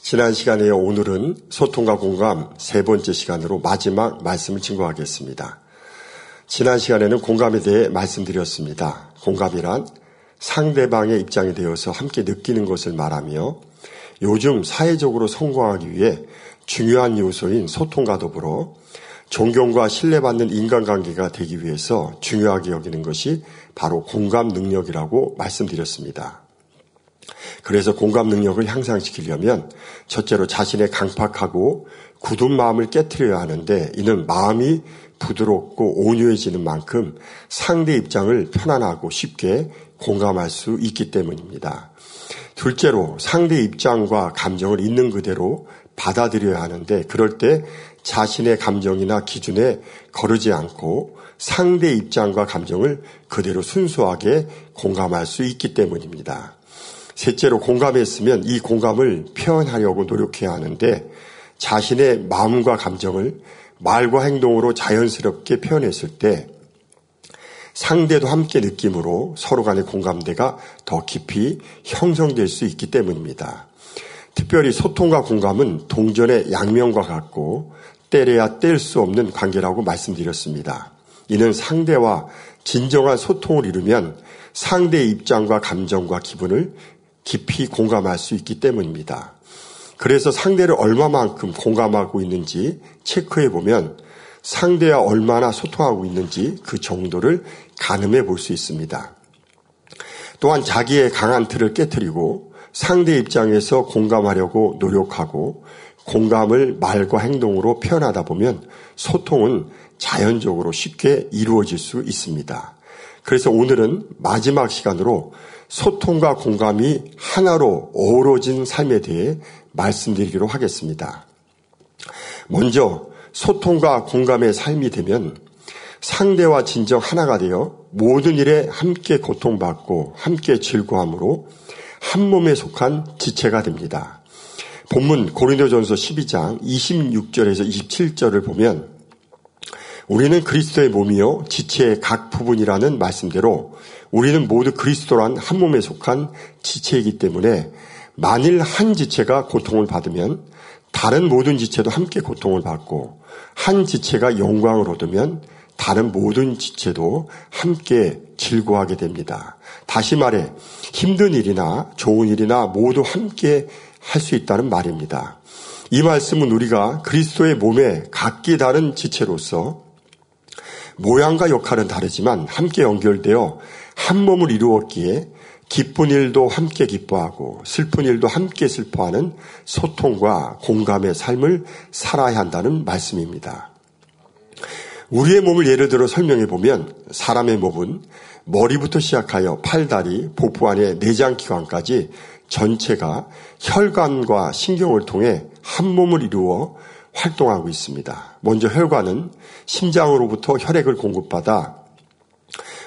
지난 시간에 오늘은 소통과 공감 세 번째 시간으로 마지막 말씀을 증거하겠습니다. 지난 시간에는 공감에 대해 말씀드렸습니다. 공감이란 상대방의 입장이 되어서 함께 느끼는 것을 말하며 요즘 사회적으로 성공하기 위해 중요한 요소인 소통과 더불어 존경과 신뢰받는 인간관계가 되기 위해서 중요하게 여기는 것이 바로 공감 능력이라고 말씀드렸습니다. 그래서 공감 능력을 향상시키려면 첫째로 자신의 강팍하고 굳은 마음을 깨뜨려야 하는데 이는 마음이 부드럽고 온유해지는 만큼 상대 입장을 편안하고 쉽게 공감할 수 있기 때문입니다. 둘째로 상대 입장과 감정을 있는 그대로 받아들여야 하는데 그럴 때 자신의 감정이나 기준에 거르지 않고 상대 입장과 감정을 그대로 순수하게 공감할 수 있기 때문입니다. 셋째로 공감했으면 이 공감을 표현하려고 노력해야 하는데 자신의 마음과 감정을 말과 행동으로 자연스럽게 표현했을 때 상대도 함께 느낌으로 서로 간의 공감대가 더 깊이 형성될 수 있기 때문입니다. 특별히 소통과 공감은 동전의 양면과 같고 때려야 뗄 수 없는 관계라고 말씀드렸습니다. 이는 상대와 진정한 소통을 이루면 상대의 입장과 감정과 기분을 깊이 공감할 수 있기 때문입니다. 그래서 상대를 얼마만큼 공감하고 있는지 체크해 보면 상대와 얼마나 소통하고 있는지 그 정도를 가늠해 볼 수 있습니다. 또한 자기의 강한 틀을 깨뜨리고 상대 입장에서 공감하려고 노력하고 공감을 말과 행동으로 표현하다 보면 소통은 자연적으로 쉽게 이루어질 수 있습니다. 그래서 오늘은 마지막 시간으로 소통과 공감이 하나로 어우러진 삶에 대해 말씀드리기로 하겠습니다. 먼저 소통과 공감의 삶이 되면 상대와 진정 하나가 되어 모든 일에 함께 고통받고 함께 즐거함으로 한 몸에 속한 지체가 됩니다. 본문 고린도전서 12장 26절에서 27절을 보면 우리는 그리스도의 몸이요 지체의 각 부분이라는 말씀대로 우리는 모두 그리스도란 한 몸에 속한 지체이기 때문에 만일 한 지체가 고통을 받으면 다른 모든 지체도 함께 고통을 받고 한 지체가 영광을 얻으면 다른 모든 지체도 함께 즐거워하게 됩니다. 다시 말해 힘든 일이나 좋은 일이나 모두 함께 할 수 있다는 말입니다. 이 말씀은 우리가 그리스도의 몸에 각기 다른 지체로서 모양과 역할은 다르지만 함께 연결되어 한 몸을 이루었기에 기쁜 일도 함께 기뻐하고 슬픈 일도 함께 슬퍼하는 소통과 공감의 삶을 살아야 한다는 말씀입니다. 우리의 몸을 예를 들어 설명해 보면 사람의 몸은 머리부터 시작하여 팔 다리, 복부 안의 내장 기관까지 전체가 혈관과 신경을 통해 한 몸을 이루어 활동하고 있습니다. 먼저 혈관은 심장으로부터 혈액을 공급받아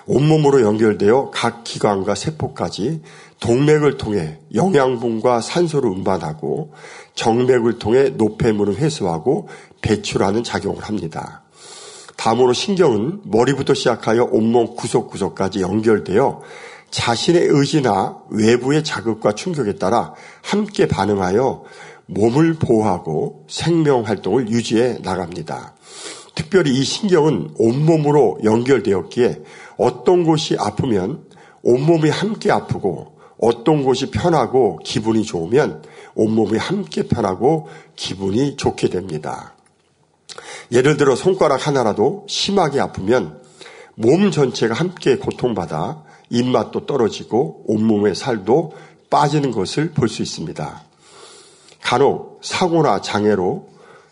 온몸으로 연결되어 각 기관과 세포까지 동맥을 통해 영양분과 산소를 운반하고 정맥을 통해 노폐물을 회수하고 배출하는 작용을 합니다. 다음으로 신경은 머리부터 시작하여 온몸 구석구석까지 연결되어 자신의 의지나 외부의 자극과 충격에 따라 함께 반응하여 몸을 보호하고 생명 활동을 유지해 나갑니다. 특별히 이 신경은 온몸으로 연결되었기에 어떤 곳이 아프면 온몸이 함께 아프고 어떤 곳이 편하고 기분이 좋으면 온몸이 함께 편하고 기분이 좋게 됩니다. 예를 들어 손가락 하나라도 심하게 아프면 몸 전체가 함께 고통받아 입맛도 떨어지고 온몸의 살도 빠지는 것을 볼 수 있습니다. 간혹 사고나 장애로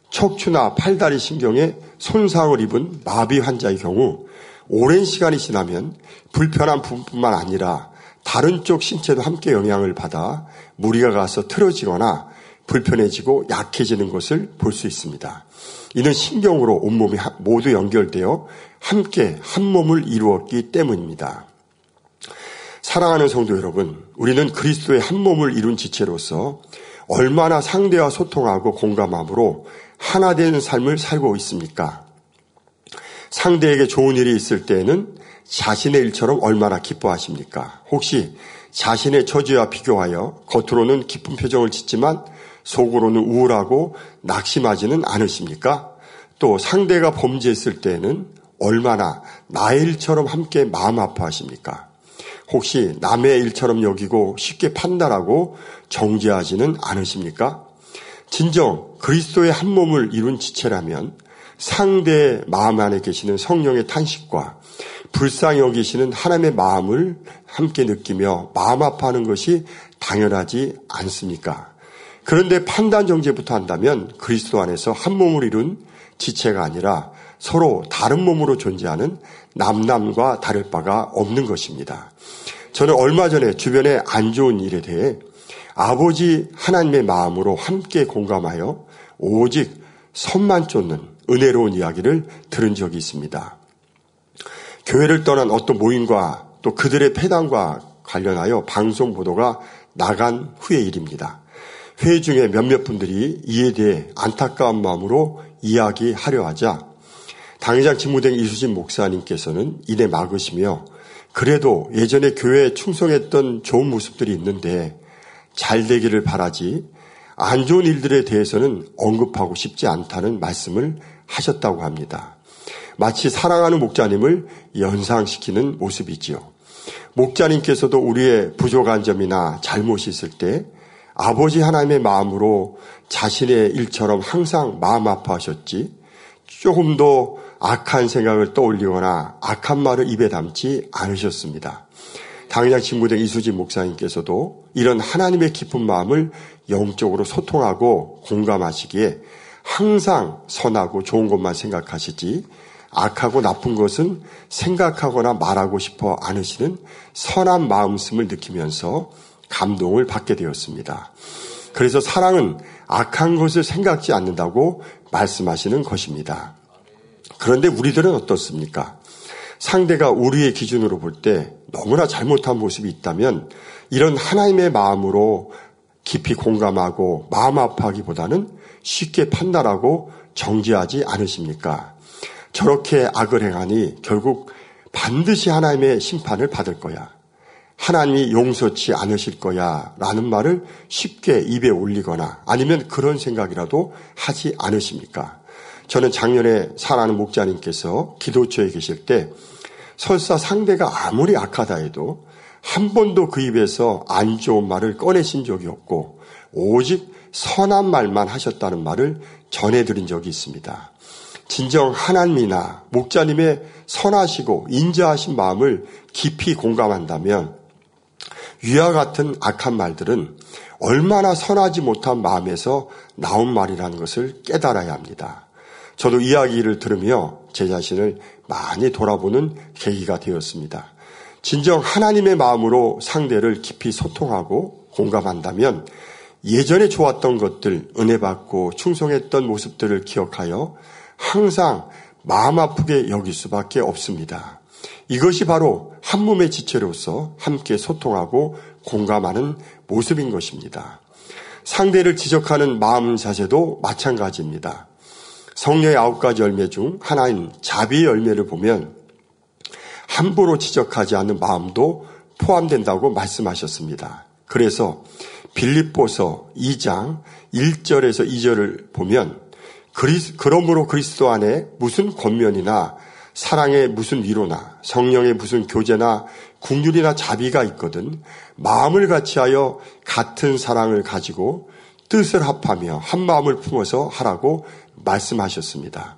척추나 팔다리 신경에 손상을 입은 마비 환자의 경우 오랜 시간이 지나면 불편한 부분뿐만 아니라 다른 쪽 신체도 함께 영향을 받아 무리가 가서 틀어지거나 불편해지고 약해지는 것을 볼 수 있습니다. 이는 신경으로 온몸이 모두 연결되어 함께 한 몸을 이루었기 때문입니다. 사랑하는 성도 여러분, 우리는 그리스도의 한 몸을 이룬 지체로서 얼마나 상대와 소통하고 공감함으로 하나 되는 삶을 살고 있습니까? 상대에게 좋은 일이 있을 때에는 자신의 일처럼 얼마나 기뻐하십니까? 혹시 자신의 처지와 비교하여 겉으로는 기쁜 표정을 짓지만 속으로는 우울하고 낙심하지는 않으십니까? 또 상대가 범죄했을 때에는 얼마나 나의 일처럼 함께 마음 아파하십니까? 혹시 남의 일처럼 여기고 쉽게 판단하고 정죄하지는 않으십니까? 진정 그리스도의 한 몸을 이룬 지체라면 상대의 마음 안에 계시는 성령의 탄식과 불쌍히 여기시는 하나님의 마음을 함께 느끼며 마음 아파하는 것이 당연하지 않습니까? 그런데 판단 정죄부터 한다면 그리스도 안에서 한 몸을 이룬 지체가 아니라 서로 다른 몸으로 존재하는 남남과 다를 바가 없는 것입니다. 저는 얼마 전에 주변의 안 좋은 일에 대해 아버지 하나님의 마음으로 함께 공감하여 오직 선만 쫓는 은혜로운 이야기를 들은 적이 있습니다. 교회를 떠난 어떤 모임과 또 그들의 폐단과 관련하여 방송 보도가 나간 후의 일입니다. 회의 중에 몇몇 분들이 이에 대해 안타까운 마음으로 이야기하려 하자 당회장 직무된 이수진 목사님께서는 이내 막으시며 그래도 예전에 교회에 충성했던 좋은 모습들이 있는데 잘 되기를 바라지 안 좋은 일들에 대해서는 언급하고 싶지 않다는 말씀을 하셨다고 합니다. 마치 사랑하는 목자님을 연상시키는 모습이지요. 목자님께서도 우리의 부족한 점이나 잘못이 있을 때 아버지 하나님의 마음으로 자신의 일처럼 항상 마음 아파하셨지 조금도 악한 생각을 떠올리거나 악한 말을 입에 담지 않으셨습니다. 당장 친구된 이수진 목사님께서도 이런 하나님의 깊은 마음을 영적으로 소통하고 공감하시기에 항상 선하고 좋은 것만 생각하시지 악하고 나쁜 것은 생각하거나 말하고 싶어 않으시는 선한 마음씀을 느끼면서 감동을 받게 되었습니다. 그래서 사랑은 악한 것을 생각지 않는다고 말씀하시는 것입니다. 그런데 우리들은 어떻습니까? 상대가 우리의 기준으로 볼 때 너무나 잘못한 모습이 있다면 이런 하나님의 마음으로 깊이 공감하고 마음 아파하기보다는 쉽게 판단하고 정지하지 않으십니까? 저렇게 악을 행하니 결국 반드시 하나님의 심판을 받을 거야. 하나님이 용서치 않으실 거야. 라는 말을 쉽게 입에 올리거나 아니면 그런 생각이라도 하지 않으십니까? 저는 작년에 사랑하는 목자님께서 기도처에 계실 때 설사 상대가 아무리 악하다 해도 한 번도 그 입에서 안 좋은 말을 꺼내신 적이 없고 오직 선한 말만 하셨다는 말을 전해드린 적이 있습니다. 진정 하나님이나 목자님의 선하시고 인자하신 마음을 깊이 공감한다면 위와 같은 악한 말들은 얼마나 선하지 못한 마음에서 나온 말이라는 것을 깨달아야 합니다. 저도 이야기를 들으며 제 자신을 많이 돌아보는 계기가 되었습니다. 진정 하나님의 마음으로 상대를 깊이 소통하고 공감한다면 예전에 좋았던 것들, 은혜 받고 충성했던 모습들을 기억하여 항상 마음 아프게 여길 수밖에 없습니다. 이것이 바로 한 몸의 지체로서 함께 소통하고 공감하는 모습인 것입니다. 상대를 지적하는 마음 자세도 마찬가지입니다. 성령의 아홉 가지 열매 중 하나인 자비의 열매를 보면 함부로 지적하지 않는 마음도 포함된다고 말씀하셨습니다. 그래서 빌립보서 2장 1절에서 2절을 보면 그리스, 그러므로 그리스도 안에 무슨 권면이나 사랑의 무슨 위로나 성령의 무슨 교제나 국률이나 자비가 있거든 마음을 같이하여 같은 사랑을 가지고 뜻을 합하며 한 마음을 품어서 하라고 말씀하셨습니다.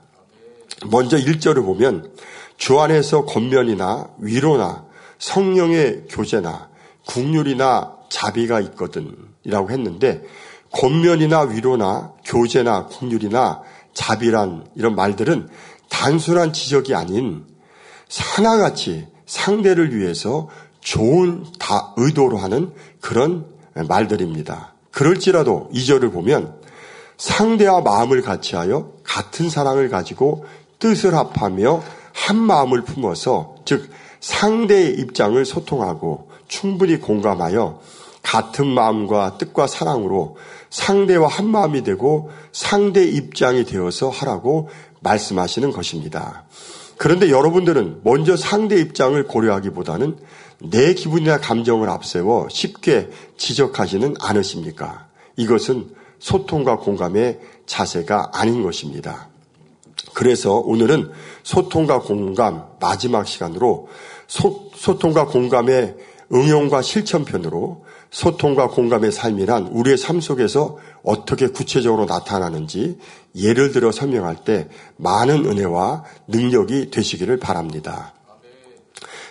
먼저 1절을 보면 주 안에서 권면이나 위로나 성령의 교제나 국률이나 자비가 있거든 이라고 했는데 권면이나 위로나 교제나 국률이나 자비란 이런 말들은 단순한 지적이 아닌 하나같이 상대를 위해서 좋은 다 의도로 하는 그런 말들입니다. 그럴지라도 이절을 보면 상대와 마음을 같이하여 같은 사랑을 가지고 뜻을 합하며 한 마음을 품어서 즉 상대의 입장을 소통하고 충분히 공감하여 같은 마음과 뜻과 사랑으로 상대와 한 마음이 되고 상대 입장이 되어서 하라고 말씀하시는 것입니다. 그런데 여러분들은 먼저 상대 입장을 고려하기보다는 내 기분이나 감정을 앞세워 쉽게 지적하지는 않으십니까? 이것은 소통과 공감의 자세가 아닌 것입니다. 그래서 오늘은 소통과 공감 마지막 시간으로 소, 소통과 공감의 응용과 실천편으로 소통과 공감의 삶이란 우리의 삶 속에서 어떻게 구체적으로 나타나는지 예를 들어 설명할 때 많은 은혜와 능력이 되시기를 바랍니다.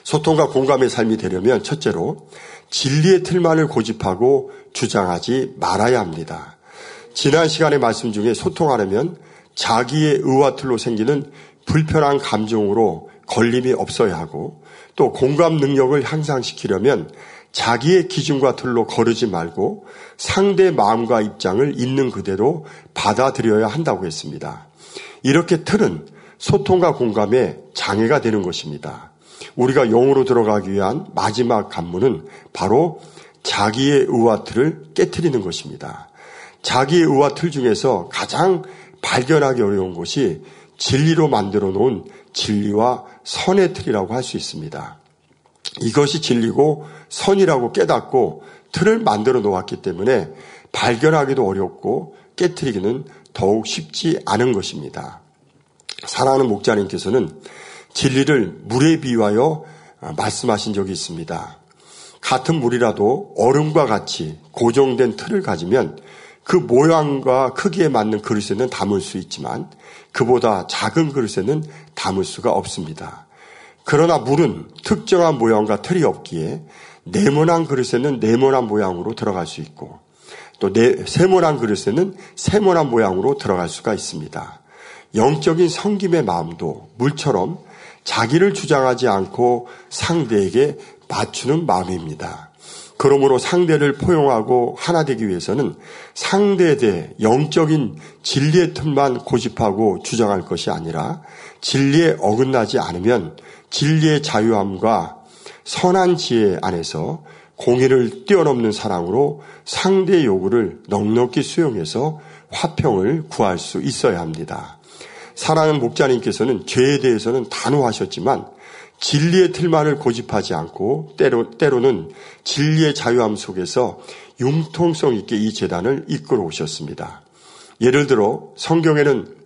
소통과 공감의 삶이 되려면 첫째로 진리의 틀만을 고집하고 주장하지 말아야 합니다. 지난 시간의 말씀 중에 소통하려면 자기의 의와 틀로 생기는 불편한 감정으로 걸림이 없어야 하고 또 공감 능력을 향상시키려면 자기의 기준과 틀로 거르지 말고 상대 마음과 입장을 있는 그대로 받아들여야 한다고 했습니다. 이렇게 틀은 소통과 공감에 장애가 되는 것입니다. 우리가 영으로 들어가기 위한 마지막 관문은 바로 자기의 의와 틀을 깨뜨리는 것입니다. 자기의 의와 틀 중에서 가장 발견하기 어려운 것이 진리로 만들어 놓은 진리와 선의 틀이라고 할 수 있습니다. 이것이 진리고 선이라고 깨닫고 틀을 만들어 놓았기 때문에 발견하기도 어렵고 깨뜨리기는 더욱 쉽지 않은 것입니다. 사랑하는 목자님께서는 진리를 물에 비유하여 말씀하신 적이 있습니다. 같은 물이라도 얼음과 같이 고정된 틀을 가지면 그 모양과 크기에 맞는 그릇에는 담을 수 있지만 그보다 작은 그릇에는 담을 수가 없습니다. 그러나 물은 특정한 모양과 틀이 없기에 네모난 그릇에는 네모난 모양으로 들어갈 수 있고 또 네, 세모난 그릇에는 세모난 모양으로 들어갈 수가 있습니다. 영적인 성김의 마음도 물처럼 자기를 주장하지 않고 상대에게 맞추는 마음입니다. 그러므로 상대를 포용하고 하나 되기 위해서는 상대에 대해 영적인 진리의 틈만 고집하고 주장할 것이 아니라 진리에 어긋나지 않으면 진리의 자유함과 선한 지혜 안에서 공의를 뛰어넘는 사랑으로 상대의 요구를 넉넉히 수용해서 화평을 구할 수 있어야 합니다. 사랑하는 목자님께서는 죄에 대해서는 단호하셨지만 진리의 틀만을 고집하지 않고 때로, 때로는 진리의 자유함 속에서 융통성 있게 이 재단을 이끌어 오셨습니다. 예를 들어 성경에는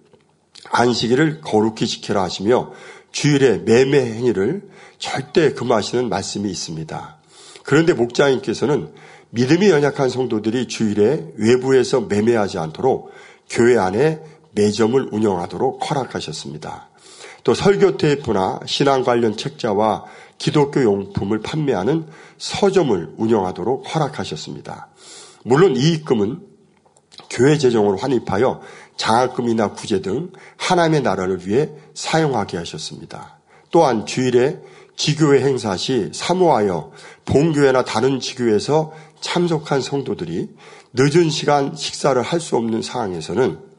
안식일을 거룩히 지켜라 하시며 주일에 매매 행위를 절대 금하시는 말씀이 있습니다. 그런데 목자님께서는 믿음이 연약한 성도들이 주일에 외부에서 매매하지 않도록 교회 안에 매점을 운영하도록 허락하셨습니다. 또 설교 테이프나 신앙 관련 책자와 기독교 용품을 판매하는 서점을 운영하도록 허락하셨습니다. 물론 이 입금은 교회 재정으로 환입하여 장학금이나 구제 등 하나님의 나라를 위해 사용하게 하셨습니다. 또한 주일에 지교회 행사 시 사모하여 본교회나 다른 지교회에서 참석한 성도들이 늦은 시간 식사를 할 수 없는 상황에서는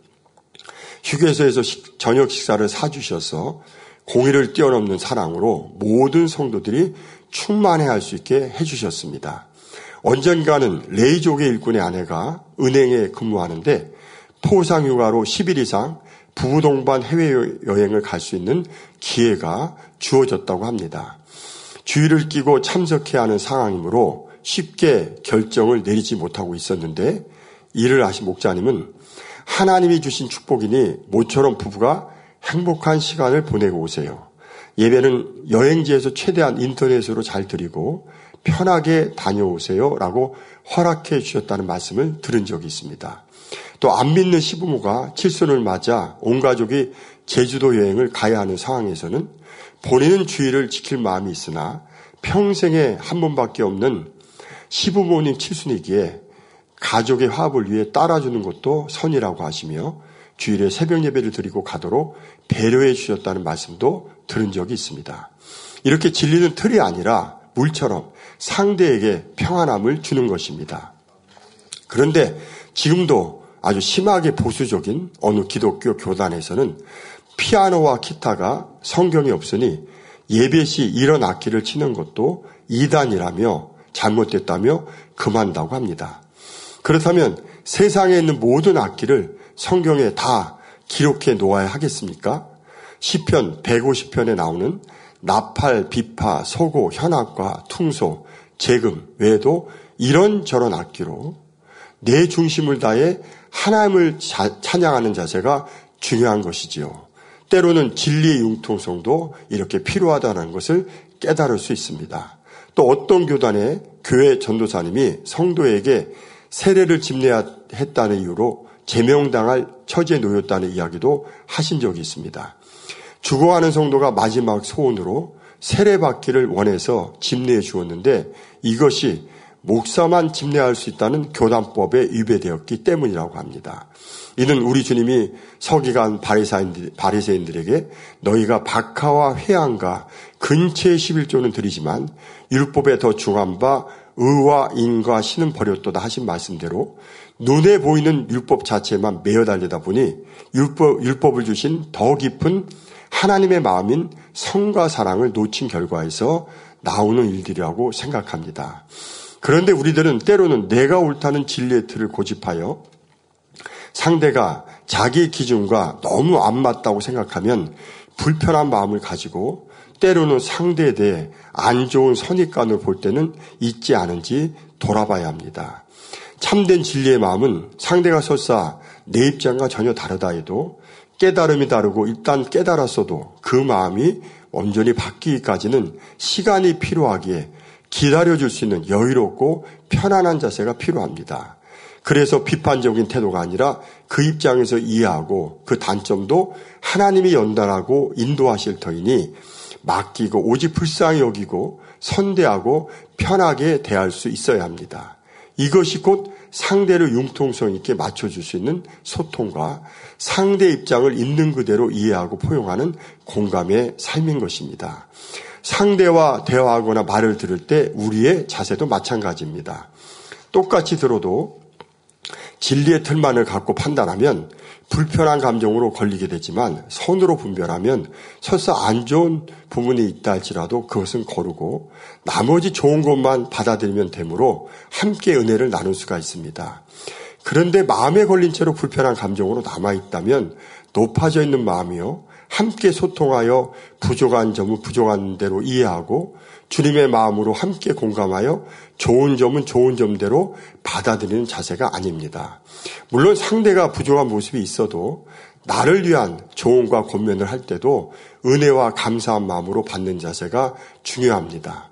휴게소에서 저녁 식사를 사주셔서 공의를 뛰어넘는 사랑으로 모든 성도들이 충만해 할 수 있게 해주셨습니다. 언젠가는 레이족의 일꾼의 아내가 은행에 근무하는데 포상휴가로 10일 이상 부부 동반 해외여행을 갈 수 있는 기회가 주어졌다고 합니다. 주의를 끼고 참석해야 하는 상황이므로 쉽게 결정을 내리지 못하고 있었는데 이를 하신 목자님은 하나님이 주신 축복이니 모처럼 부부가 행복한 시간을 보내고 오세요. 예배는 여행지에서 최대한 인터넷으로 잘 드리고 편하게 다녀오세요. 라고 허락해 주셨다는 말씀을 들은 적이 있습니다. 또 안 믿는 시부모가 칠순을 맞아 온 가족이 제주도 여행을 가야 하는 상황에서는 본인은 주의를 지킬 마음이 있으나 평생에 한 번밖에 없는 시부모님 칠순이기에 가족의 화합을 위해 따라주는 것도 선이라고 하시며 주일에 새벽 예배를 드리고 가도록 배려해 주셨다는 말씀도 들은 적이 있습니다. 이렇게 진리는 틀이 아니라 물처럼 상대에게 평안함을 주는 것입니다. 그런데 지금도 아주 심하게 보수적인 어느 기독교 교단에서는 피아노와 기타가 성경이 없으니 예배 시 이런 악기를 치는 것도 이단이라며 잘못됐다며 금한다고 합니다. 그렇다면 세상에 있는 모든 악기를 성경에 다 기록해 놓아야 하겠습니까? 시편 150편에 나오는 나팔, 비파, 소고, 현악과 퉁소, 재금 외에도 이런 저런 악기로 내 중심을 다해 하나님을 찬양하는 자세가 중요한 것이지요. 때로는 진리의 융통성도 이렇게 필요하다는 것을 깨달을 수 있습니다. 또 어떤 교단의 교회 전도사님이 성도에게 세례를 집례해야 했다는 이유로 제명당할 처지에 놓였다는 이야기도 하신 적이 있습니다. 죽어가는 성도가 마지막 소원으로 세례받기를 원해서 집례해 주었는데 이것이 목사만 집례할 수 있다는 교단법에 위배되었기 때문이라고 합니다. 이는 우리 주님이 서기관 바리새인들에게 너희가 박하와 회양과 근처의 11조는 드리지만 율법에 더 중한 바 의와 인과 신은 버렸도다 하신 말씀대로 눈에 보이는 율법 자체만 매어 달리다 보니 율법, 율법을 주신 더 깊은 하나님의 마음인 성과 사랑을 놓친 결과에서 나오는 일들이라고 생각합니다. 그런데 우리들은 때로는 내가 옳다는 진리의 틀을 고집하여 상대가 자기 기준과 너무 안 맞다고 생각하면 불편한 마음을 가지고 때로는 상대에 대해 안 좋은 선입관을 볼 때는 있지 않은지 돌아봐야 합니다. 참된 진리의 마음은 상대가 설사 내 입장과 전혀 다르다 해도 깨달음이 다르고 일단 깨달았어도 그 마음이 온전히 바뀌기까지는 시간이 필요하기에 기다려줄 수 있는 여유롭고 편안한 자세가 필요합니다. 그래서 비판적인 태도가 아니라 그 입장에서 이해하고 그 단점도 하나님이 연단하고 인도하실 터이니 맡기고 오직 불쌍히 여기고 선대하고 편하게 대할 수 있어야 합니다. 이것이 곧 상대를 융통성 있게 맞춰줄 수 있는 소통과 상대 입장을 있는 그대로 이해하고 포용하는 공감의 삶인 것입니다. 상대와 대화하거나 말을 들을 때 우리의 자세도 마찬가지입니다. 똑같이 들어도 진리의 틀만을 갖고 판단하면 불편한 감정으로 걸리게 되지만 선으로 분별하면 설사 안 좋은 부분이 있다 할지라도 그것은 거르고 나머지 좋은 것만 받아들이면 되므로 함께 은혜를 나눌 수가 있습니다. 그런데 마음에 걸린 채로 불편한 감정으로 남아있다면 높아져 있는 마음이요. 함께 소통하여 부족한 점은 부족한 대로 이해하고 주님의 마음으로 함께 공감하여 좋은 점은 좋은 점대로 받아들이는 자세가 아닙니다. 물론 상대가 부족한 모습이 있어도 나를 위한 조언과 권면을 할 때도 은혜와 감사한 마음으로 받는 자세가 중요합니다.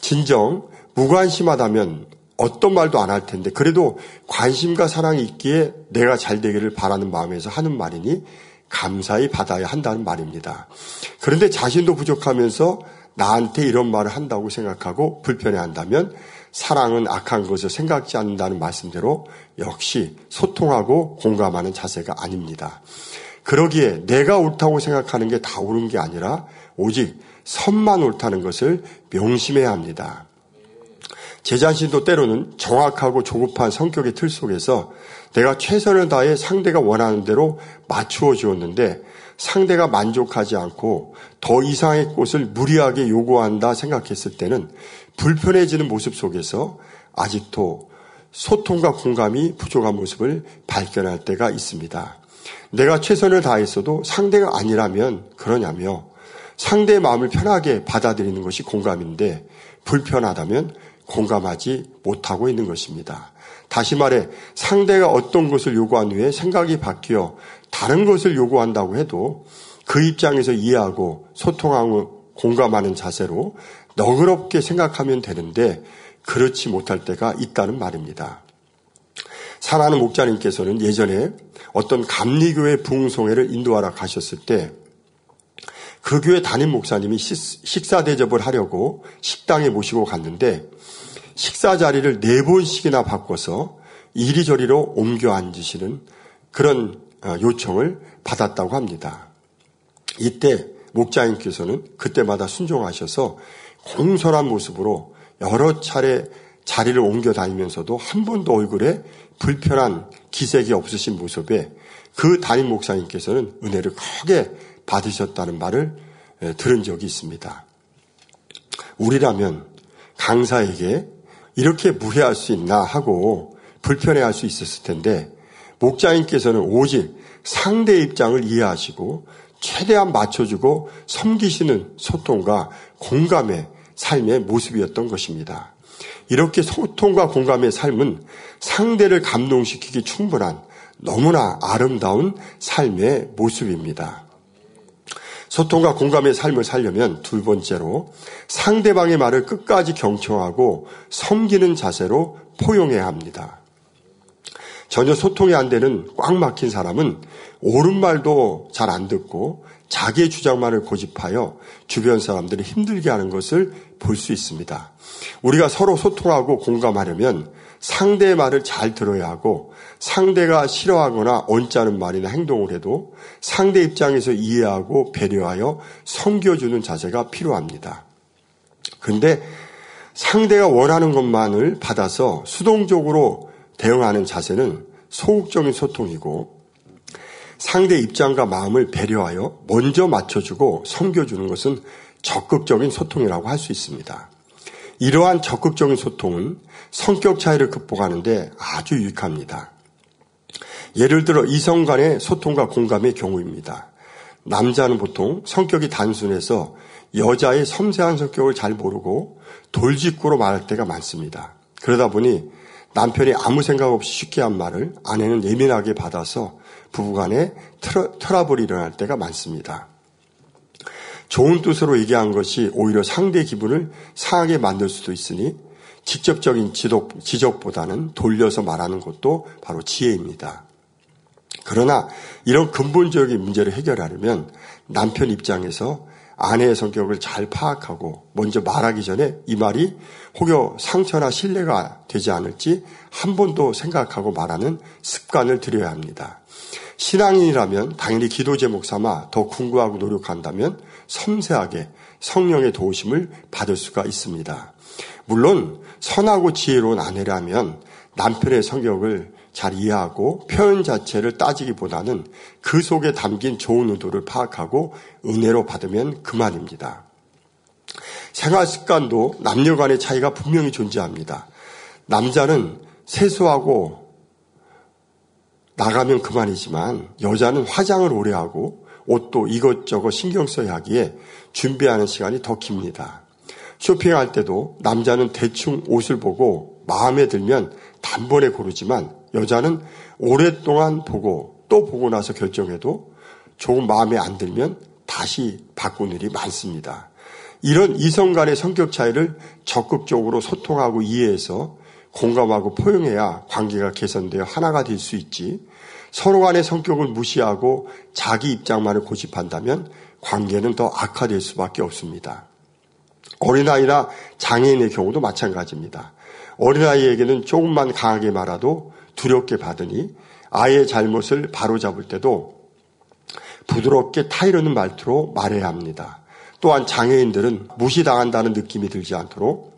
진정 무관심하다면 어떤 말도 안 할 텐데 그래도 관심과 사랑이 있기에 내가 잘 되기를 바라는 마음에서 하는 말이니 감사히 받아야 한다는 말입니다. 그런데 자신도 부족하면서 나한테 이런 말을 한다고 생각하고 불편해 한다면 사랑은 악한 것을 생각지 않는다는 말씀대로 역시 소통하고 공감하는 자세가 아닙니다. 그러기에 내가 옳다고 생각하는 게 다 옳은 게 아니라 오직 선만 옳다는 것을 명심해야 합니다. 제 자신도 때로는 정확하고 조급한 성격의 틀 속에서 내가 최선을 다해 상대가 원하는 대로 맞추어 주었는데 상대가 만족하지 않고 더 이상의 꽃을 무리하게 요구한다 생각했을 때는 불편해지는 모습 속에서 아직도 소통과 공감이 부족한 모습을 발견할 때가 있습니다. 내가 최선을 다했어도 상대가 아니라면 그러냐며 상대의 마음을 편하게 받아들이는 것이 공감인데 불편하다면 공감하지 못하고 있는 것입니다. 다시 말해 상대가 어떤 것을 요구한 후에 생각이 바뀌어 다른 것을 요구한다고 해도 그 입장에서 이해하고 소통하고 공감하는 자세로 너그럽게 생각하면 되는데 그렇지 못할 때가 있다는 말입니다. 사랑하는 목자님께서는 예전에 어떤 감리교회 부흥송회를 인도하러 가셨을 때 그 교회 담임 목사님이 식사 대접을 하려고 식당에 모시고 갔는데 식사 자리를 네 번씩이나 바꿔서 이리저리로 옮겨 앉으시는 그런 어, 요청을 받았다고 합니다. 이때 목자님께서는 그때마다 순종하셔서 공손한 모습으로 여러 차례 자리를 옮겨 다니면서도 한 번도 얼굴에 불편한 기색이 없으신 모습에 그 담임 목사님께서는 은혜를 크게 받으셨다는 말을 들은 적이 있습니다. 우리라면 강사에게 이렇게 무해할 수 있나 하고 불편해할 수 있었을 텐데 목자님께서는 오직 상대 입장을 이해하시고 최대한 맞춰주고 섬기시는 소통과 공감의 삶의 모습이었던 것입니다. 이렇게 소통과 공감의 삶은 상대를 감동시키기 충분한 너무나 아름다운 삶의 모습입니다. 소통과 공감의 삶을 살려면 둘 번째로 상대방의 말을 끝까지 경청하고 섬기는 자세로 포용해야 합니다. 전혀 소통이 안 되는 꽉 막힌 사람은 옳은 말도 잘 안 듣고 자기의 주장만을 고집하여 주변 사람들을 힘들게 하는 것을 볼 수 있습니다. 우리가 서로 소통하고 공감하려면 상대의 말을 잘 들어야 하고 상대가 싫어하거나 언짢은 말이나 행동을 해도 상대 입장에서 이해하고 배려하여 섬겨주는 자세가 필요합니다. 그런데 상대가 원하는 것만을 받아서 수동적으로 대응하는 자세는 소극적인 소통이고 상대 입장과 마음을 배려하여 먼저 맞춰주고 섬겨주는 것은 적극적인 소통이라고 할 수 있습니다. 이러한 적극적인 소통은 성격 차이를 극복하는데 아주 유익합니다. 예를 들어 이성 간의 소통과 공감의 경우입니다. 남자는 보통 성격이 단순해서 여자의 섬세한 성격을 잘 모르고 돌직구로 말할 때가 많습니다. 그러다 보니 남편이 아무 생각 없이 쉽게 한 말을 아내는 예민하게 받아서 부부간에 트러, 블이 일어날 때가 많습니다. 좋은 뜻으로 얘기한 것이 오히려 상대 기분을 상하게 만들 수도 있으니 직접적인 지적, 지적보다는 돌려서 말하는 것도 바로 지혜입니다. 그러나 이런 근본적인 문제를 해결하려면 남편 입장에서 아내의 성격을 잘 파악하고 먼저 말하기 전에 이 말이 혹여 상처나 신뢰가 되지 않을지 한 번도 생각하고 말하는 습관을 들여야 합니다. 신앙인이라면 당연히 기도 제목 삼아 더 궁구하고 노력한다면 섬세하게 성령의 도우심을 받을 수가 있습니다. 물론 선하고 지혜로운 아내라면 남편의 성격을 잘 이해하고 표현 자체를 따지기보다는 그 속에 담긴 좋은 의도를 파악하고 은혜로 받으면 그만입니다. 생활 습관도 남녀 간의 차이가 분명히 존재합니다. 남자는 세수하고 나가면 그만이지만 여자는 화장을 오래 하고 옷도 이것저것 신경 써야 하기에 준비하는 시간이 더 깁니다. 쇼핑할 때도 남자는 대충 옷을 보고 마음에 들면 단번에 고르지만 여자는 오랫동안 보고 또 보고 나서 결정해도 조금 마음에 안 들면 다시 바꾸는 일이 많습니다. 이런 이성 간의 성격 차이를 적극적으로 소통하고 이해해서 공감하고 포용해야 관계가 개선되어 하나가 될 수 있지 서로 간의 성격을 무시하고 자기 입장만을 고집한다면 관계는 더 악화될 수밖에 없습니다. 어린아이나 장애인의 경우도 마찬가지입니다. 어린아이에게는 조금만 강하게 말아도 두렵게 받으니 아이의 잘못을 바로잡을 때도 부드럽게 타이르는 말투로 말해야 합니다. 또한 장애인들은 무시당한다는 느낌이 들지 않도록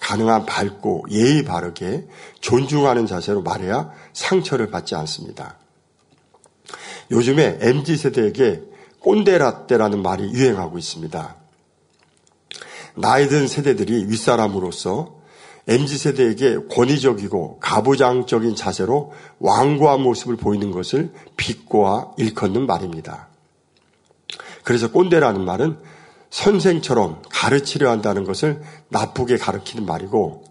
가능한 밝고 예의 바르게 존중하는 자세로 말해야 상처를 받지 않습니다. 요즘에 MZ 세대에게 꼰대라떼라는 말이 유행하고 있습니다. 나이 든 세대들이 윗사람으로서 MZ 세대에게 권위적이고 가부장적인 자세로 완고한 모습을 보이는 것을 비꼬아 일컫는 말입니다. 그래서 꼰대라는 말은 선생처럼 가르치려 한다는 것을 나쁘게 가르치는 말이고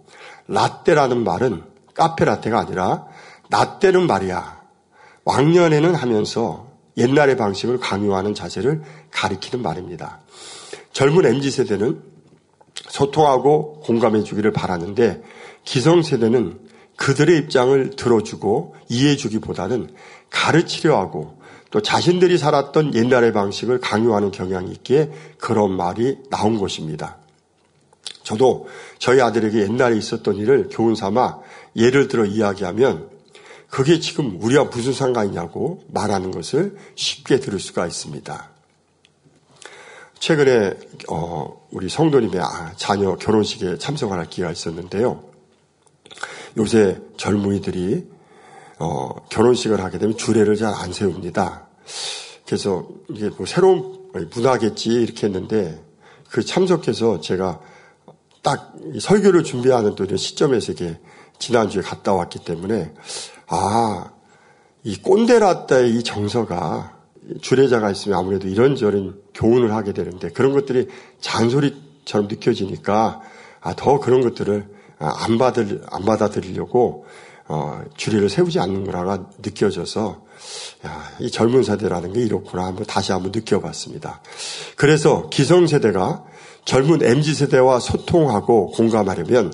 라떼라는 말은 카페 라떼가 아니라 라떼는 말이야. 왕년에는 하면서 옛날의 방식을 강요하는 자세를 가리키는 말입니다. 젊은 MZ세대는 소통하고 공감해 주기를 바라는데 기성세대는 그들의 입장을 들어주고 이해해 주기보다는 가르치려 하고 또 자신들이 살았던 옛날의 방식을 강요하는 경향이 있기에 그런 말이 나온 것입니다. 저도 저희 아들에게 옛날에 있었던 일을 교훈 삼아 예를 들어 이야기하면 그게 지금 우리와 무슨 상관이냐고 말하는 것을 쉽게 들을 수가 있습니다. 최근에 어, 우리 성도님의 아, 자녀 결혼식에 참석할 기회가 있었는데요. 요새 젊은이들이 어, 결혼식을 하게 되면 주례를 잘 안 세웁니다. 그래서 이게 뭐 새로운 문화겠지 이렇게 했는데 그 참석해서 제가 딱 설교를 준비하는 또 이런 시점에서 이게 지난주에 갔다 왔기 때문에 아, 이 꼰대라따의 이 정서가 주례자가 있으면 아무래도 이런저런 교훈을 하게 되는데 그런 것들이 잔소리처럼 느껴지니까 아, 더 그런 것들을 안 받을 안 받아들이려고 어, 주례를 세우지 않는 거라가 느껴져서 야, 이 젊은 세대라는 게 이렇구나 한번 다시 한번 느껴봤습니다. 그래서 기성 세대가 젊은 MZ세대와 소통하고 공감하려면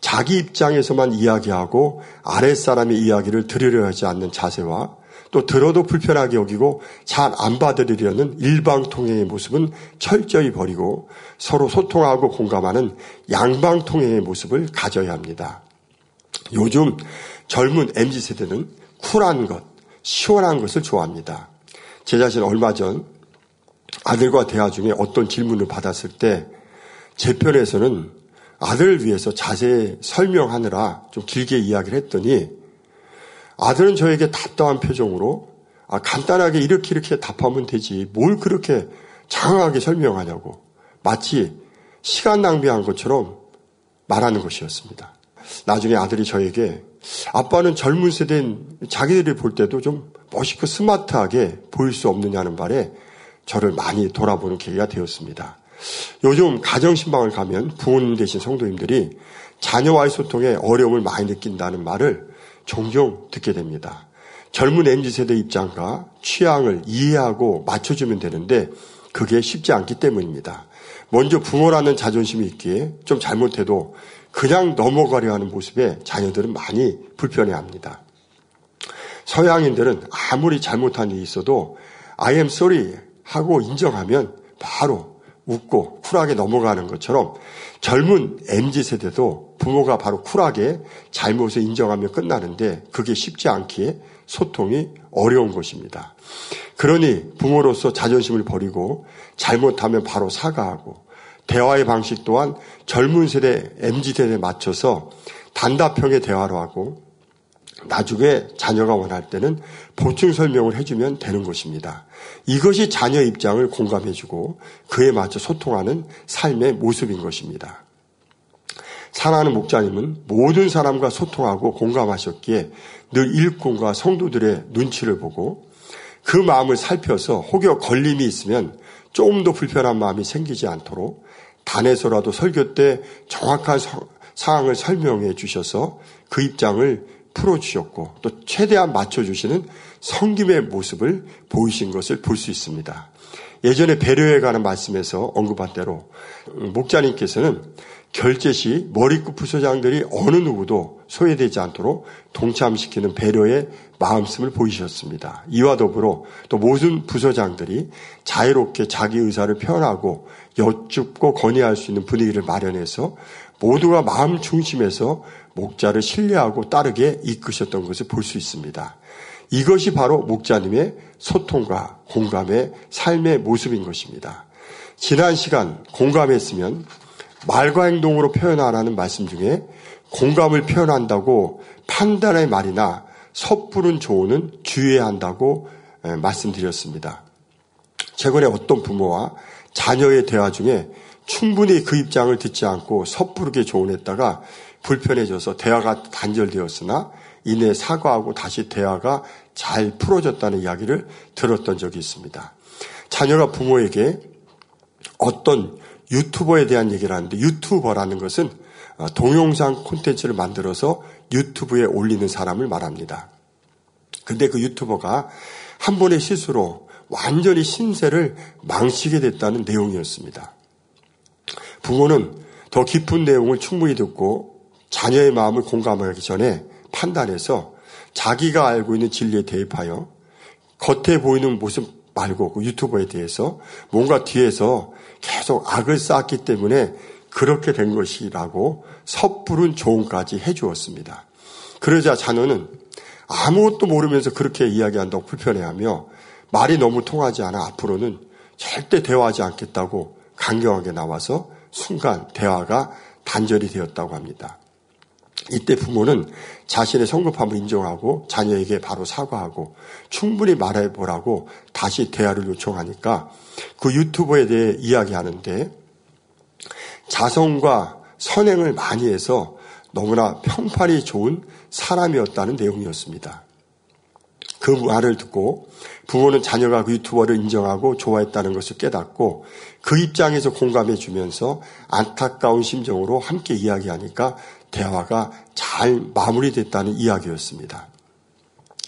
자기 입장에서만 이야기하고 아랫 사람의 이야기를 들으려 하지 않는 자세와 또 들어도 불편하게 여기고 잘 안 받아들이려는 일방통행의 모습은 철저히 버리고 서로 소통하고 공감하는 양방통행의 모습을 가져야 합니다. 요즘 젊은 MZ세대는 쿨한 것, 시원한 것을 좋아합니다. 제 자신 얼마 전 아들과 대화 중에 어떤 질문을 받았을 때 제 편에서는 아들을 위해서 자세히 설명하느라 좀 길게 이야기를 했더니 아들은 저에게 답답한 표정으로 아, 간단하게 이렇게 이렇게 답하면 되지 뭘 그렇게 장황하게 설명하냐고 마치 시간 낭비한 것처럼 말하는 것이었습니다. 나중에 아들이 저에게 아빠는 젊은 세대인 자기들이 볼 때도 좀 멋있고 스마트하게 보일 수 없느냐는 말에 저를 많이 돌아보는 계기가 되었습니다. 요즘 가정신방을 가면 부모님 되신 성도님들이 자녀와의 소통에 어려움을 많이 느낀다는 말을 종종 듣게 됩니다. 젊은 MZ세대 입장과 취향을 이해하고 맞춰주면 되는데 그게 쉽지 않기 때문입니다. 먼저 부모라는 자존심이 있기에 좀 잘못해도 그냥 넘어가려 하는 모습에 자녀들은 많이 불편해합니다. 서양인들은 아무리 잘못한 일이 있어도 I am sorry 하고 인정하면 바로 웃고 쿨하게 넘어가는 것처럼 젊은 MZ 세대도 부모가 바로 쿨하게 잘못을 인정하면 끝나는데 그게 쉽지 않기에 소통이 어려운 것입니다. 그러니 부모로서 자존심을 버리고 잘못하면 바로 사과하고 대화의 방식 또한 젊은 세대, MZ 세대에 맞춰서 단답형의 대화로 하고 나중에 자녀가 원할 때는 보충 설명을 해주면 되는 것입니다. 이것이 자녀 입장을 공감해주고 그에 맞춰 소통하는 삶의 모습인 것입니다. 사랑하는 목자님은 모든 사람과 소통하고 공감하셨기에 늘 일꾼과 성도들의 눈치를 보고 그 마음을 살펴서 혹여 걸림이 있으면 조금 더 불편한 마음이 생기지 않도록 단에서라도 설교 때 정확한 상황을 설명해 주셔서 그 입장을 풀어주셨고 또 최대한 맞춰주시는 성김의 모습을 보이신 것을 볼 수 있습니다. 예전에 배려에 관한 말씀에서 언급한 대로 목자님께서는 결제 시 머리끝 부서장들이 어느 누구도 소외되지 않도록 동참시키는 배려의 마음씀을 보이셨습니다. 이와 더불어 또 모든 부서장들이 자유롭게 자기 의사를 표현하고 여쭙고 건의할 수 있는 분위기를 마련해서 모두가 마음 중심에서 목자를 신뢰하고 따르게 이끄셨던 것을 볼 수 있습니다. 이것이 바로 목자님의 소통과 공감의 삶의 모습인 것입니다. 지난 시간 공감했으면 말과 행동으로 표현하라는 말씀 중에 공감을 표현한다고 판단의 말이나 섣부른 조언은 주의해야 한다고 말씀드렸습니다. 최근에 어떤 부모와 자녀의 대화 중에 충분히 그 입장을 듣지 않고 섣부르게 조언했다가 불편해져서 대화가 단절되었으나 이내 사과하고 다시 대화가 잘 풀어졌다는 이야기를 들었던 적이 있습니다. 자녀가 부모에게 어떤 유튜버에 대한 얘기를 하는데 유튜버라는 것은 어, 동영상 콘텐츠를 만들어서 유튜브에 올리는 사람을 말합니다. 근데 그 유튜버가 한 번의 실수로 완전히 신세를 망치게 됐다는 내용이었습니다. 부모는 더 깊은 내용을 충분히 듣고 자녀의 마음을 공감하기 전에 판단해서 자기가 알고 있는 진리에 대입하여 겉에 보이는 모습 말고 그 유튜버에 대해서 뭔가 뒤에서 계속 악을 쌓았기 때문에 그렇게 된 것이라고 섣부른 조언까지 해주었습니다. 그러자 자녀는 아무것도 모르면서 그렇게 이야기한다고 불편해하며 말이 너무 통하지 않아 앞으로는 절대 대화하지 않겠다고 강경하게 나와서 순간 대화가 단절이 되었다고 합니다. 이때 부모는 자신의 성급함을 인정하고 자녀에게 바로 사과하고 충분히 말해보라고 다시 대화를 요청하니까 그 유튜버에 대해 이야기하는데 자성과 선행을 많이 해서 너무나 평판이 좋은 사람이었다는 내용이었습니다. 그 말을 듣고 부모는 자녀가 그 유튜버를 인정하고 좋아했다는 것을 깨닫고 그 입장에서 공감해 주면서 안타까운 심정으로 함께 이야기하니까 대화가 잘 마무리됐다는 이야기였습니다.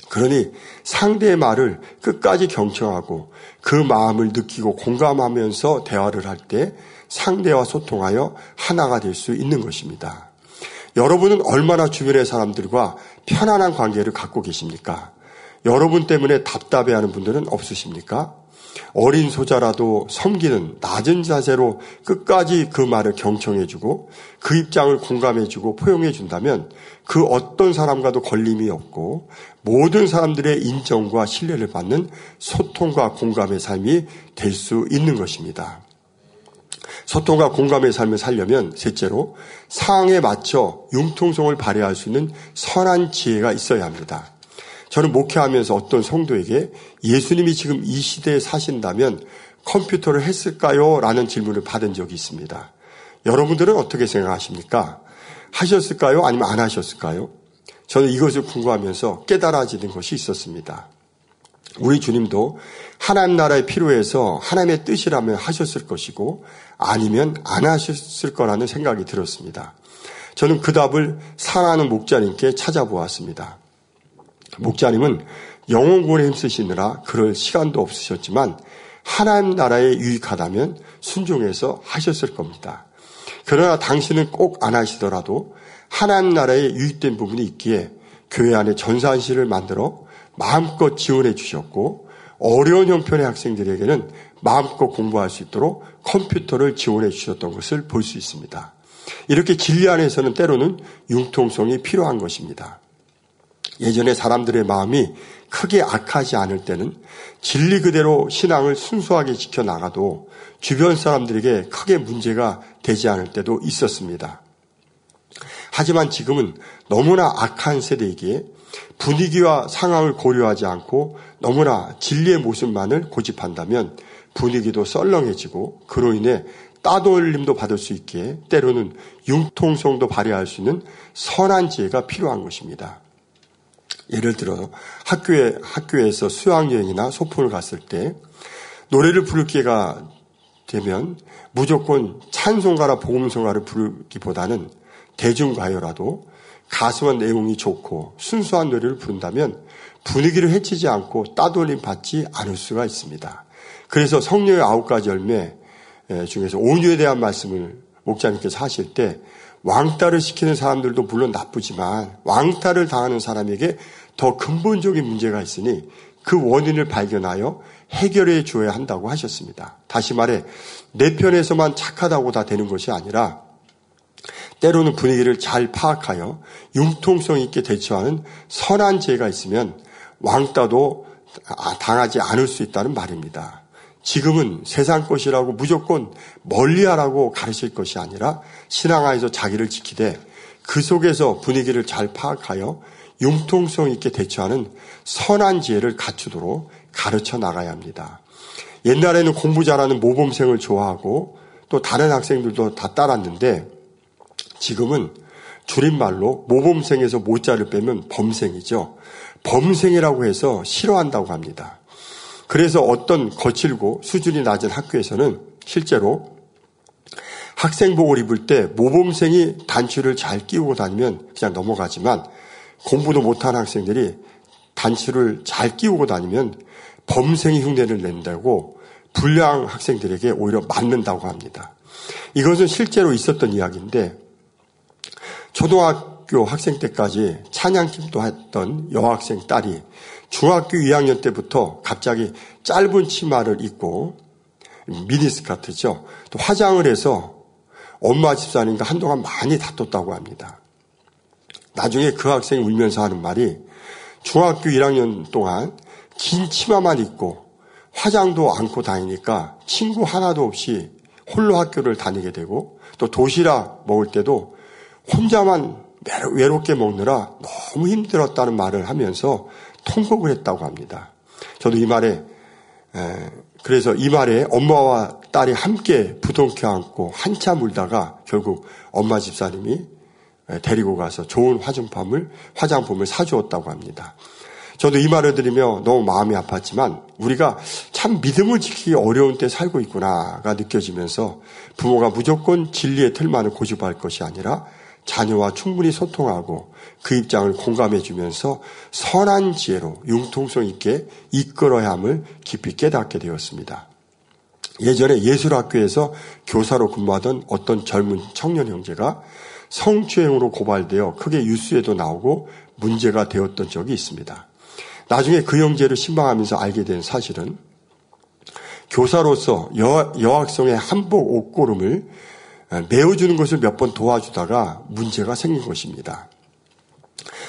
그러니 상대의 말을 끝까지 경청하고 그 마음을 느끼고 공감하면서 대화를 할 때 상대와 소통하여 하나가 될 수 있는 것입니다. 여러분은 얼마나 주변의 사람들과 편안한 관계를 갖고 계십니까? 여러분 때문에 답답해하는 분들은 없으십니까? 어린 소자라도 섬기는 낮은 자세로 끝까지 그 말을 경청해주고 그 입장을 공감해주고 포용해준다면 그 어떤 사람과도 걸림이 없고 모든 사람들의 인정과 신뢰를 받는 소통과 공감의 삶이 될 수 있는 것입니다. 소통과 공감의 삶을 살려면 셋째로 상황에 맞춰 융통성을 발휘할 수 있는 선한 지혜가 있어야 합니다. 저는 목회하면서 어떤 성도에게 예수님이 지금 이 시대에 사신다면 컴퓨터를 했을까요? 라는 질문을 받은 적이 있습니다. 여러분들은 어떻게 생각하십니까? 하셨을까요? 아니면 안 하셨을까요? 저는 이것을 궁금하면서 깨달아지는 것이 있었습니다. 우리 주님도 하나님 나라에 필요해서 하나님의 뜻이라면 하셨을 것이고 아니면 안 하셨을 거라는 생각이 들었습니다. 저는 그 답을 사랑하는 목자님께 찾아보았습니다. 목자님은 영혼구원에 힘쓰시느라 그럴 시간도 없으셨지만 하나님 나라에 유익하다면 순종해서 하셨을 겁니다. 그러나 당신은 꼭 안 하시더라도 하나님 나라에 유익된 부분이 있기에 교회 안에 전산실을 만들어 마음껏 지원해 주셨고 어려운 형편의 학생들에게는 마음껏 공부할 수 있도록 컴퓨터를 지원해 주셨던 것을 볼 수 있습니다. 이렇게 진리 안에서는 때로는 융통성이 필요한 것입니다. 예전에 사람들의 마음이 크게 악하지 않을 때는 진리 그대로 신앙을 순수하게 지켜나가도 주변 사람들에게 크게 문제가 되지 않을 때도 있었습니다. 하지만 지금은 너무나 악한 세대이기에 분위기와 상황을 고려하지 않고 너무나 진리의 모습만을 고집한다면 분위기도 썰렁해지고 그로 인해 따돌림도 받을 수 있기에 때로는 융통성도 발휘할 수 있는 선한 지혜가 필요한 것입니다. 예를 들어 학교에 학교에서 수학 여행이나 소풍을 갔을 때 노래를 부를 기회가 되면 무조건 찬송가나 복음송가를 부르기보다는 대중가요라도 가수와 내용이 좋고 순수한 노래를 부른다면 분위기를 해치지 않고 따돌림 받지 않을 수가 있습니다. 그래서 성령의 아홉 가지 열매 중에서 온유에 대한 말씀을 목자님께서 하실 때 왕따를 시키는 사람들도 물론 나쁘지만 왕따를 당하는 사람에게 더 근본적인 문제가 있으니 그 원인을 발견하여 해결해 줘야 한다고 하셨습니다. 다시 말해 내 편에서만 착하다고 다 되는 것이 아니라 때로는 분위기를 잘 파악하여 융통성 있게 대처하는 선한 죄가 있으면 왕따도 당하지 않을 수 있다는 말입니다. 지금은 세상 것이라고 무조건 멀리하라고 가르칠 것이 아니라 신앙하에서 자기를 지키되 그 속에서 분위기를 잘 파악하여 융통성 있게 대처하는 선한 지혜를 갖추도록 가르쳐 나가야 합니다. 옛날에는 공부 잘하는 모범생을 좋아하고 또 다른 학생들도 다 따랐는데 지금은 줄임말로 모범생에서 모자를 빼면 범생이죠. 범생이라고 해서 싫어한다고 합니다. 그래서 어떤 거칠고 수준이 낮은 학교에서는 실제로 학생복을 입을 때 모범생이 단추를 잘 끼우고 다니면 그냥 넘어가지만 공부도 못한 학생들이 단추를 잘 끼우고 다니면 범생이 흉내를 낸다고 불량 학생들에게 오히려 맞는다고 합니다. 이것은 실제로 있었던 이야기인데 초등학교 학생 때까지 찬양팀도 했던 여학생 딸이 중학교 2학년 때부터 갑자기 짧은 치마를 입고 미니스커트죠. 또 화장을 해서 엄마 집사님과 한동안 많이 다퉜다고 합니다. 나중에 그 학생이 울면서 하는 말이 중학교 1학년 동안 긴 치마만 입고 화장도 않고 다니니까 친구 하나도 없이 홀로 학교를 다니게 되고 또 도시락 먹을 때도 혼자만 외롭게 먹느라 너무 힘들었다는 말을 하면서 통곡을 했다고 합니다. 저도 이 말에 그래서 이 말에 엄마와 딸이 함께 부둥켜 안고 한참 울다가 결국 엄마 집사님이 데리고 가서 좋은 화장품을 화장품을 사주었다고 합니다. 저도 이 말을 들으며 너무 마음이 아팠지만 우리가 참 믿음을 지키기 어려운 때 살고 있구나가 느껴지면서 부모가 무조건 진리의 틀만을 고집할 것이 아니라 자녀와 충분히 소통하고 그 입장을 공감해 주면서 선한 지혜로 융통성 있게 이끌어야 함을 깊이 깨닫게 되었습니다. 예전에 예술학교에서 교사로 근무하던 어떤 젊은 청년 형제가 성추행으로 고발되어 크게 뉴스에도 나오고 문제가 되었던 적이 있습니다. 나중에 그 형제를 신방하면서 알게 된 사실은 교사로서 여, 여학생의 한복 옷고름을 메워주는 것을 몇 번 도와주다가 문제가 생긴 것입니다.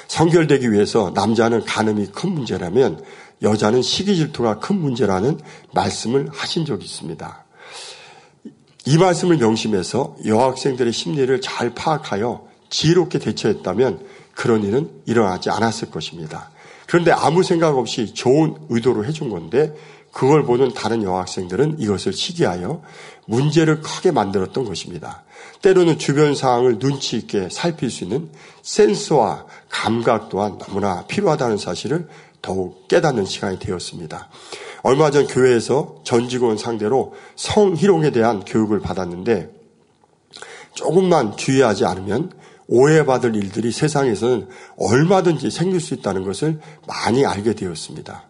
성결되기 위해서 남자는 가늠이 큰 문제라면 여자는 시기 질투가 큰 문제라는 말씀을 하신 적이 있습니다. 이 말씀을 명심해서 여학생들의 심리를 잘 파악하여 지혜롭게 대처했다면 그런 일은 일어나지 않았을 것입니다. 그런데 아무 생각 없이 좋은 의도로 해준 건데 그걸 보는 다른 여학생들은 이것을 시기하여 문제를 크게 만들었던 것입니다. 때로는 주변 상황을 눈치 있게 살필 수 있는 센스와 감각 또한 너무나 필요하다는 사실을 더욱 깨닫는 시간이 되었습니다. 얼마 전 교회에서 전 직원 상대로 성희롱에 대한 교육을 받았는데 조금만 주의하지 않으면 오해받을 일들이 세상에서는 얼마든지 생길 수 있다는 것을 많이 알게 되었습니다.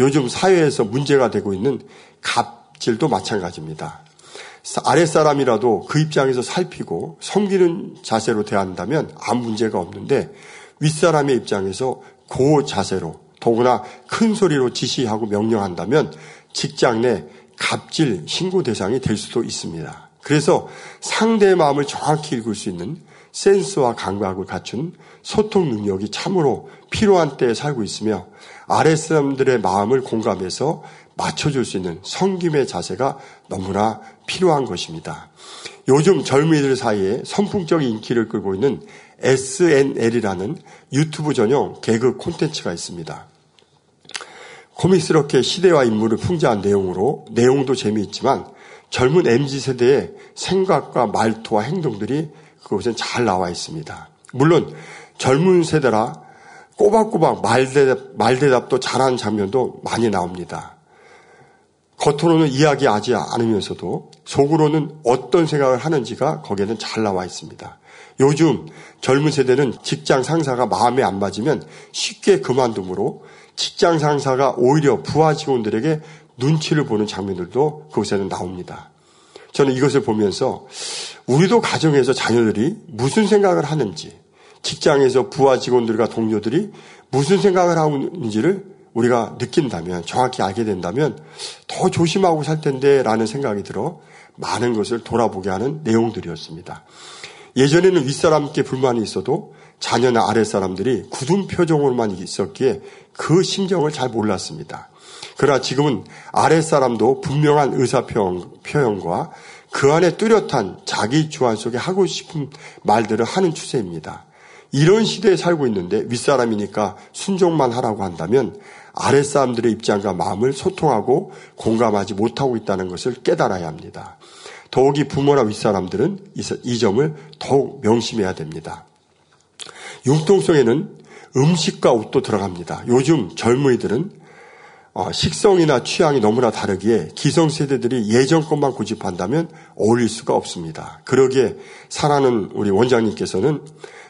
요즘 사회에서 문제가 되고 있는 갑질도 마찬가지입니다. 아랫사람이라도 그 입장에서 살피고 섬기는 자세로 대한다면 아무 문제가 없는데 윗사람의 입장에서 그 자세로 더구나 큰 소리로 지시하고 명령한다면 직장 내 갑질 신고 대상이 될 수도 있습니다. 그래서 상대의 마음을 정확히 읽을 수 있는 센스와 감각을 갖춘 소통 능력이 참으로 필요한 때에 살고 있으며 아랫사람들의 마음을 공감해서 맞춰줄 수 있는 성김의 자세가 너무나 필요한 것입니다. 요즘 젊은이들 사이에 선풍적인 인기를 끌고 있는 SNL이라는 유튜브 전용 개그 콘텐츠가 있습니다. 코믹스럽게 시대와 인물을 풍자한 내용으로 내용도 재미있지만 젊은 MZ세대의 생각과 말투와 행동들이 그곳엔 잘 나와 있습니다. 물론 젊은 세대라 꼬박꼬박 말대답, 말대답도 잘하는 장면도 많이 나옵니다. 겉으로는 이야기하지 않으면서도 속으로는 어떤 생각을 하는지가 거기에는 잘 나와 있습니다. 요즘 젊은 세대는 직장 상사가 마음에 안 맞으면 쉽게 그만두므로 직장 상사가 오히려 부하 직원들에게 눈치를 보는 장면들도 그곳에는 나옵니다. 저는 이것을 보면서 우리도 가정에서 자녀들이 무슨 생각을 하는지, 직장에서 부하 직원들과 동료들이 무슨 생각을 하고 있는지를 우리가 느낀다면, 정확히 알게 된다면 더 조심하고 살 텐데 라는 생각이 들어 많은 것을 돌아보게 하는 내용들이었습니다. 예전에는 윗사람께 불만이 있어도 자녀나 아랫사람들이 굳은 표정으로만 있었기에 그 심정을 잘 몰랐습니다. 그러나 지금은 아랫사람도 분명한 의사표현과 그 안에 뚜렷한 자기 주관 속에 하고 싶은 말들을 하는 추세입니다. 이런 시대에 살고 있는데 윗사람이니까 순종만 하라고 한다면 아랫사람들의 입장과 마음을 소통하고 공감하지 못하고 있다는 것을 깨달아야 합니다. 더욱이 부모나 윗사람들은 이 점을 더욱 명심해야 됩니다. 융통성에는 음식과 옷도 들어갑니다. 요즘 젊은이들은 어, 식성이나 취향이 너무나 다르기에 기성세대들이 예전 것만 고집한다면 어울릴 수가 없습니다. 그러기에 사랑하는 우리 원장님께서는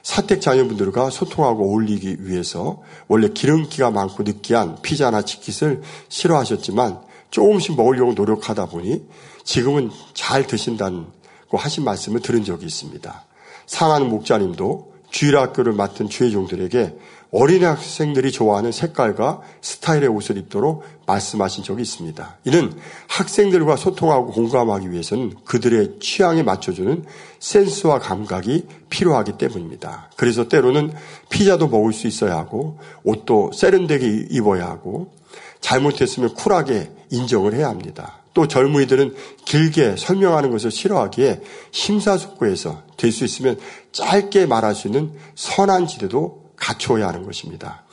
사택 자녀분들과 소통하고 어울리기 위해서 원래 기름기가 많고 느끼한 피자나 치킷을 싫어하셨지만 조금씩 먹으려고 노력하다 보니 지금은 잘 드신다고 하신 말씀을 들은 적이 있습니다. 사랑하는 목자님도 주일학교를 맡은 주의 종들에게 어린 학생들이 좋아하는 색깔과 스타일의 옷을 입도록 말씀하신 적이 있습니다. 이는 학생들과 소통하고 공감하기 위해서는 그들의 취향에 맞춰주는 센스와 감각이 필요하기 때문입니다. 그래서 때로는 피자도 먹을 수 있어야 하고 옷도 세련되게 입어야 하고 잘못했으면 쿨하게 인정을 해야 합니다. 또 젊은이들은 길게 설명하는 것을 싫어하기에 심사숙고해서 될 수 있으면 짧게 말할 수 있는 선한 지대도 갖춰야 하는 것입니다.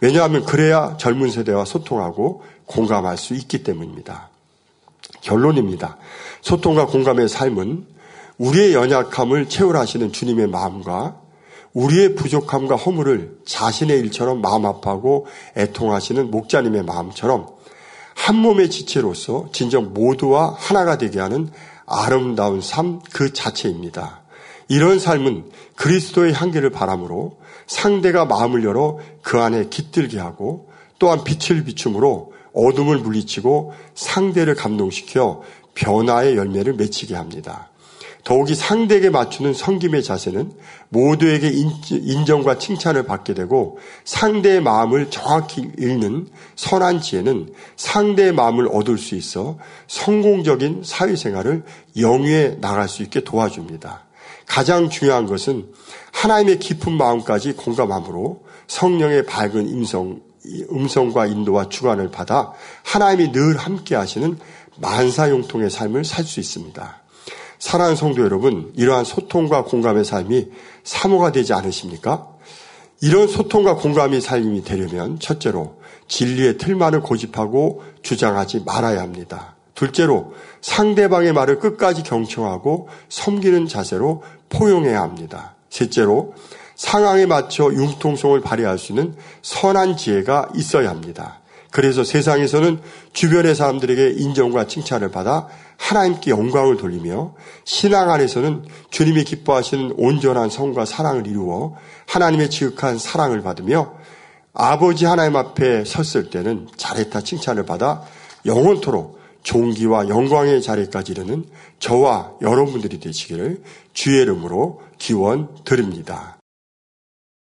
왜냐하면 그래야 젊은 세대와 소통하고 공감할 수 있기 때문입니다. 결론입니다. 소통과 공감의 삶은 우리의 연약함을 채울하시는 주님의 마음과 우리의 부족함과 허물을 자신의 일처럼 마음 아파하고 애통하시는 목자님의 마음처럼 한 몸의 지체로서 진정 모두와 하나가 되게 하는 아름다운 삶 그 자체입니다. 이런 삶은 그리스도의 향기를 바람으로 상대가 마음을 열어 그 안에 깃들게 하고 또한 빛을 비춤으로 어둠을 물리치고 상대를 감동시켜 변화의 열매를 맺히게 합니다. 더욱이 상대에게 맞추는 성김의 자세는 모두에게 인정과 칭찬을 받게 되고 상대의 마음을 정확히 읽는 선한 지혜는 상대의 마음을 얻을 수 있어 성공적인 사회생활을 영위해 나갈 수 있게 도와줍니다. 가장 중요한 것은 하나님의 깊은 마음까지 공감함으로 성령의 밝은 임성, 음성과 인도와 주관을 받아 하나님이 늘 함께 하시는 만사용통의 삶을 살 수 있습니다. 사랑하는 성도 여러분, 이러한 소통과 공감의 삶이 사모가 되지 않으십니까? 이런 소통과 공감의 삶이 되려면 첫째로 진리의 틀만을 고집하고 주장하지 말아야 합니다. 둘째로 상대방의 말을 끝까지 경청하고 섬기는 자세로 포용해야 합니다. 셋째로 상황에 맞춰 융통성을 발휘할 수 있는 선한 지혜가 있어야 합니다. 그래서 세상에서는 주변의 사람들에게 인정과 칭찬을 받아 하나님께 영광을 돌리며 신앙 안에서는 주님이 기뻐하시는 온전한 성과 사랑을 이루어 하나님의 지극한 사랑을 받으며 아버지 하나님 앞에 섰을 때는 잘했다 칭찬을 받아 영원토록 종기와 영광의 자리까지 이르는 저와 여러분들이 되시기를 주의 이름으로 기원 드립니다.